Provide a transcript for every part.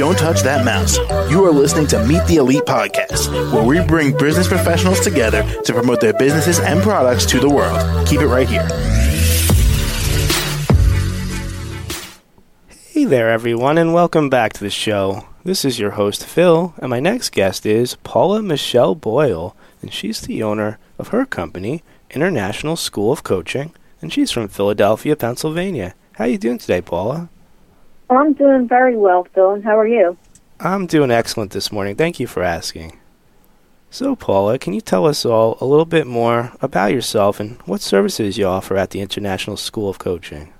Don't touch that mouse. You are listening to Meet the Elite podcast, where we bring business professionals together to promote their businesses and products to the world. Keep it right here. Hey there, everyone, and welcome back to the show. This is your host, Phil, and my next guest is Paula Michele Boyle, and she's the owner of her company, International School of Coaching, and she's from Philadelphia, Pennsylvania. How you doing today, Paula? I'm doing very well, Phil, and how are you? I'm doing excellent this morning. Thank you for asking. So, Paula, can you tell us all a little bit more about yourself and what services you offer at the International School of Coaching?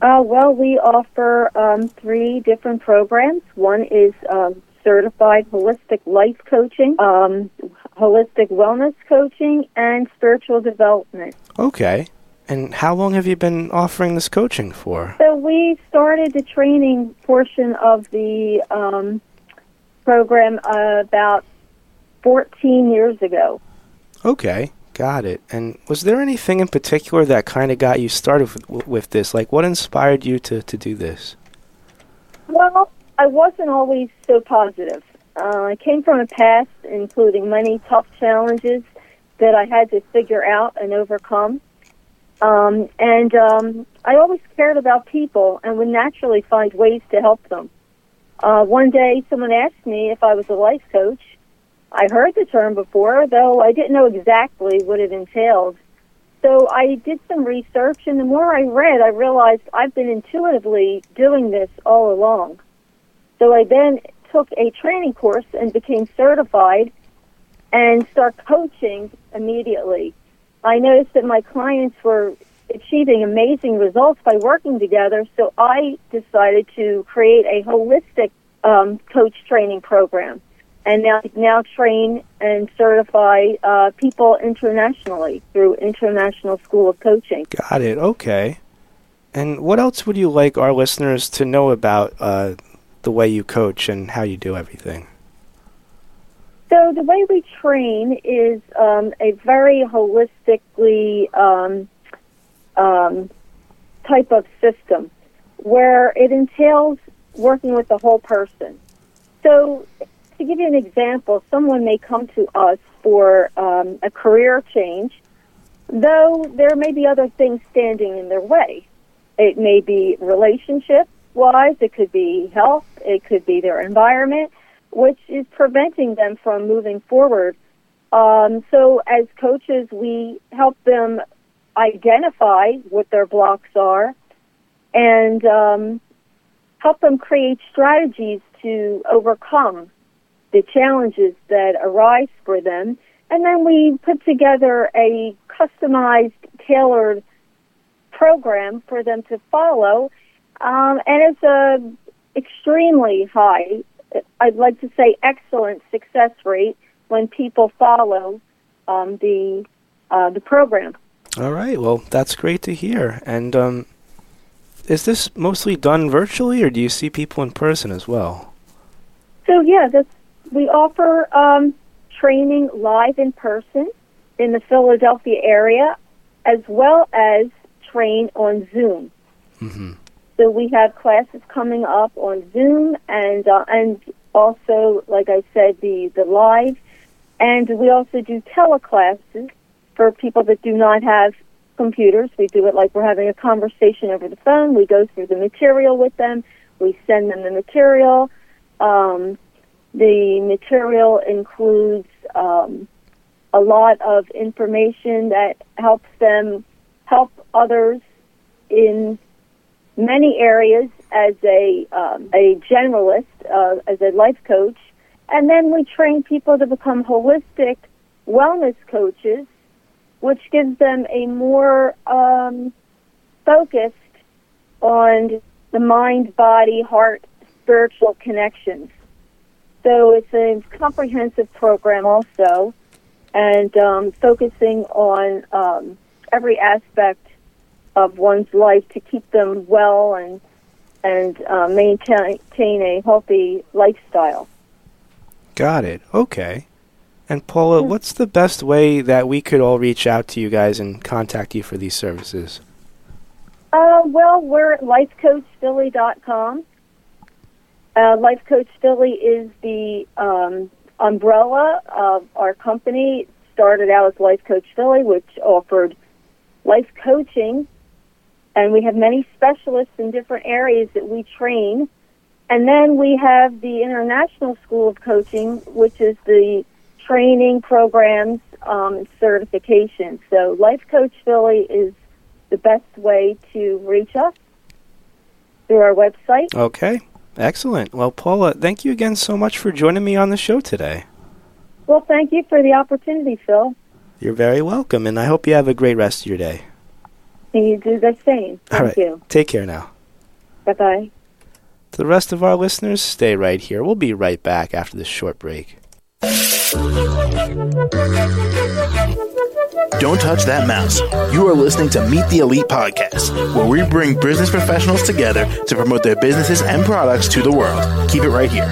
Uh, well, we offer um, three different programs. One is um, certified holistic life coaching, um, holistic wellness coaching, and spiritual development. Okay. And how long have you been offering this coaching for? So we started the training portion of the um, program uh, about 14 years ago. Okay. Got it. And was there anything in particular that kind of got you started with, with this? Like, what inspired you to, to do this? Well, I wasn't always so positive. Uh, I came from a past including many tough challenges that I had to figure out and overcome. Um, and um, I always cared about people and would naturally find ways to help them. Uh, one day, someone asked me if I was a life coach, I heard the term before, though I didn't know exactly what it entailed. So I did some research, and the more I read, I realized I've been intuitively doing this all along. So I then took a training course and became certified and start coaching immediately. I noticed that my clients were achieving amazing results by working together, so I decided to create a holistic um, coach training program and now now train and certify uh, people internationally through International School of Coaching. Got it. Okay. And what else would you like our listeners to know about uh, the way you coach and how you do everything? So the way we train is um, a very holistically um, um, type of system where it entails working with the whole person. So to give you an example, someone may come to us for um, a career change, though there may be other things standing in their way. It may be relationship wise, it could be health, it could be their environment, which is preventing them from moving forward. Um, so, as coaches, we help them identify what their blocks are and um, help them create strategies to overcome the challenges that arise for them. And then we put together a customized, tailored program for them to follow. Um, and it's a extremely high, I'd like to say excellent success rate when people follow um, the uh, the program. All right. Well, that's great to hear. And um, is this mostly done virtually, or do you see people in person as well? So yeah, that's we offer um, training live in person in the Philadelphia area, as well as train on Zoom. Mm-hmm. So we have classes coming up on Zoom, and uh, and also, like I said, the the live, and we also do teleclasses for people that do not have computers. We do it like we're having a conversation over the phone. We go through the material with them. We send them the material. Um, the material includes um, a lot of information that helps them help others in many areas as a um, a generalist, uh, as a life coach, and then we train people to become holistic wellness coaches, which gives them a more um, focused on the mind, body, heart, spiritual connections. So it's a comprehensive program also, and um, focusing on um, every aspect of one's life to keep them well and and uh, maintain a healthy lifestyle. Got it. Okay. And Paula, Hmm. what's the best way that we could all reach out to you guys and contact you for these services? Uh, well, we're at lifecoachphilly.com. Uh, Life Coach Philly is the um, umbrella of our company. It started out as Life Coach Philly, which offered life coaching, and we have many specialists in different areas that we train. And then we have the International School of Coaching, which is the training programs um, certification. So Life Coach Philly is the best way to reach us through our website. Okay. Excellent. Well, Paula, thank you again so much for joining me on the show today. Well, thank you for the opportunity, Phil. You're very welcome, and I hope you have a great rest of your day. And you do the same. Thank All right. you. Take care now. Bye bye. To the rest of our listeners, stay right here. We'll be right back after this short break. Don't touch that mouse. You are listening to Meet the Elite Podcast, where we bring business professionals together to promote their businesses and products to the world. Keep it right here.